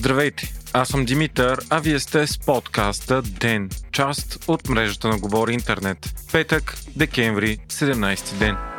Здравейте, аз съм Димитър, а вие сте с подкаста ДЕН, част от мрежата на Говори Интернет. Петък, декември, 17 ден.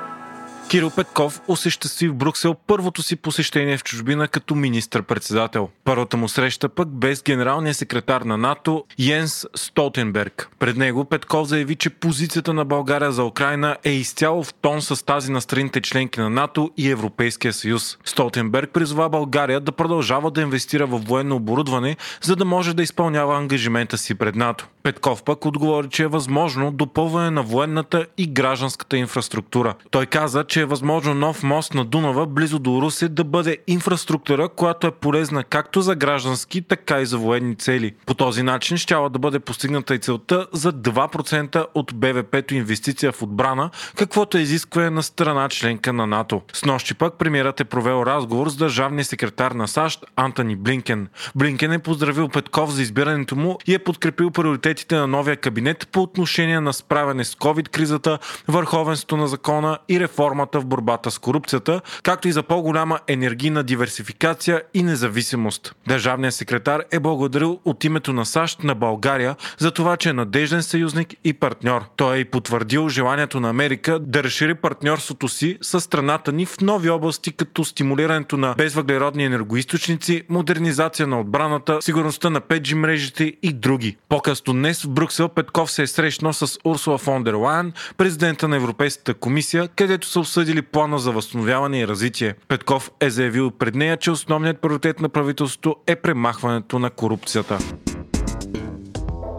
Кирил Петков осъществи в Бруксел първото си посещение в чужбина като министър-председател. Първата му среща пък без генералния секретар на НАТО Йенс Столтенберг. Пред него Петков заяви, че позицията на България за Украина е изцяло в тон с тази на страните членки на НАТО и Европейския съюз. Столтенберг призова България да продължава да инвестира в военно оборудване, за да може да изпълнява ангажимента си пред НАТО. Петков пък отговори, че е възможно допълване на военната и гражданската инфраструктура. Той каза, че е възможно нов мост на Дунава близо до Руси да бъде инфраструктура, която е полезна както за граждански, така и за военни цели. По този начин щяла да бъде постигната и целта за 2% от БВП-то инвестиция в отбрана, каквото е изискване на страна членка на НАТО. С нощи пък премиерът е провел разговор с държавния секретар на САЩ Антони Блинкен. Блинкен е поздравил Петков за избирането му и е подкрепил приоритетите на новия кабинет по отношение на справяне с COVID-кризата, върховенството на закона и реформата в борбата с корупцията, както и за по-голяма енергийна диверсификация и независимост. Държавният секретар е благодарил от името на САЩ на България за това, че е надежден съюзник и партньор. Той е и потвърдил желанието на Америка да разшири партньорството си с страната ни в нови области, като стимулирането на безвъглеродни енергоисточници, модернизация на отбраната, сигурността на 5G мрежите и други. По-късно днес в Брюксел Петков се е срещнал с Урсула фон дер Лайен, президента на Европейската комисия, където са обсъдили плана за възстановяване и развитие. Петков е заявил пред нея, че основният приоритет на правителството е премахването на корупцията.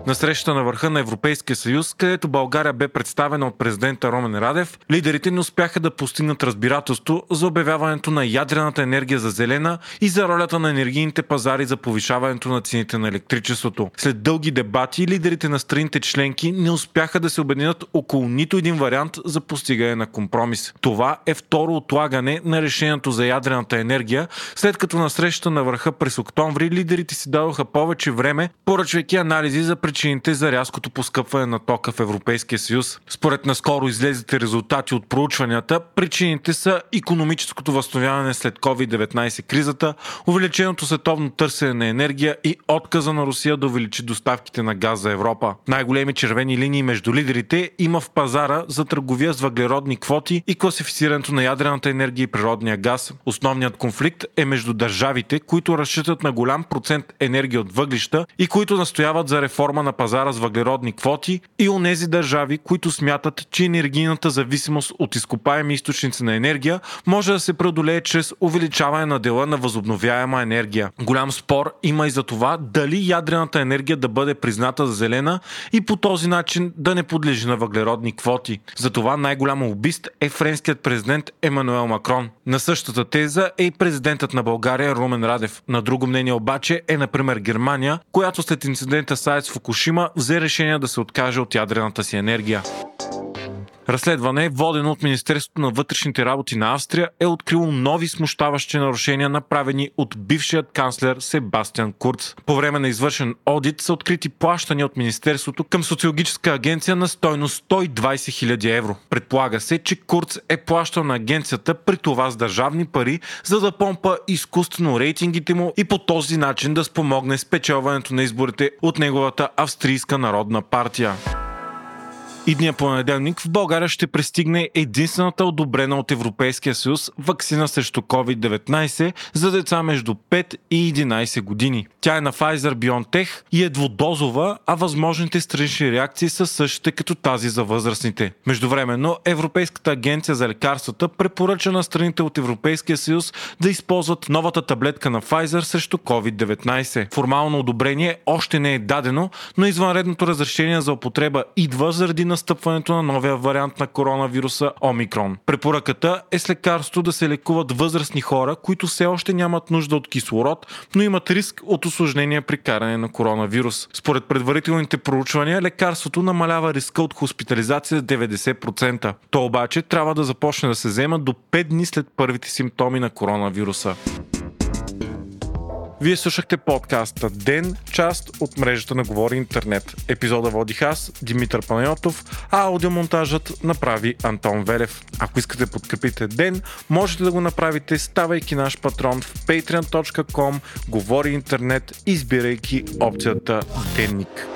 На срещата на върха на Европейския съюз, където България бе представена от президента Ромен Радев, лидерите не успяха да постигнат разбирателство за обявяването на ядрената енергия за зелена и за ролята на енергийните пазари за повишаването на цените на електричеството. След дълги дебати, лидерите на страните членки не успяха да се обединят около нито един вариант за постигане на компромис. Това е второ отлагане на решението за ядрената енергия, след като на срещата на върха през октомври лидерите си дадоха повече време, поръчвайки анализи за причините за рязкото поскъпване на тока в Европейския съюз. Според наскоро излезите резултати от проучванията, причините са економическото възстановяване след COVID-19 кризата, увеличеното световно търсене на енергия и отказа на Русия да увеличи доставките на газ за Европа. Най-големи червени линии между лидерите има в пазара за търговия с въглеродни квоти и класифицирането на ядрената енергия и природния газ. Основният конфликт е между държавите, които разчитат на голям процент енергия от въглища и които настояват за реформа на пазара с въглеродни квоти и онези държави, които смятат, че енергийната зависимост от изкопаеми източници на енергия може да се преодолее чрез увеличаване на дела на възобновяема енергия. Голям спор има и за това дали ядрената енергия да бъде призната за зелена и по този начин да не подлежи на въглеродни квоти. Затова най-голям убист е френският президент Емануел Макрон. На същата теза е и президентът на България Румен Радев. На друго мнение обаче е, например, Германия, която след инцидента с АЕЦ Фукушима взе решение да се откаже от ядрената си енергия. Разследване, водено от Министерството на вътрешните работи на Австрия, е открило нови смущаващи нарушения, направени от бившият канцлер Себастиан Курц. По време на извършен одит са открити плащания от Министерството към социологическа агенция на стойност 120 000 евро. Предполага се, че Курц е плащал на агенцията при това с държавни пари, за да помпа изкуствено рейтингите му и по този начин да спомогне спечелването на изборите от неговата Австрийска народна партия. Идния понеделник в България ще пристигне единствената одобрена от Европейския съюз вакцина срещу COVID-19 за деца между 5 и 11 години. Тя е на Pfizer BioNTech и е двудозова, а възможните странични реакции са същите като тази за възрастните. Междувременно Европейската агенция за лекарствата препоръча на страните от Европейския съюз да използват новата таблетка на Pfizer срещу COVID-19. Формално одобрение още не е дадено, но извънредното разрешение за употреба идва заради настъпването на новия вариант на коронавируса Омикрон. Препоръката е с лекарство да се лекуват възрастни хора, които все още нямат нужда от кислород, но имат риск от осложнения при каране на коронавирус. Според предварителните проучвания, лекарството намалява риска от хоспитализация с 90%. То обаче трябва да започне да се взема до 5 дни след първите симптоми на коронавируса. Вие слушахте подкаста Ден, част от мрежата на Говори Интернет. Епизода водих аз, Димитър Панайотов, а аудиомонтажът направи Антон Велев. Ако искате подкрепите Ден, можете да го направите ставайки наш патрон в patreon.com Говори Интернет, избирайки опцията Денник.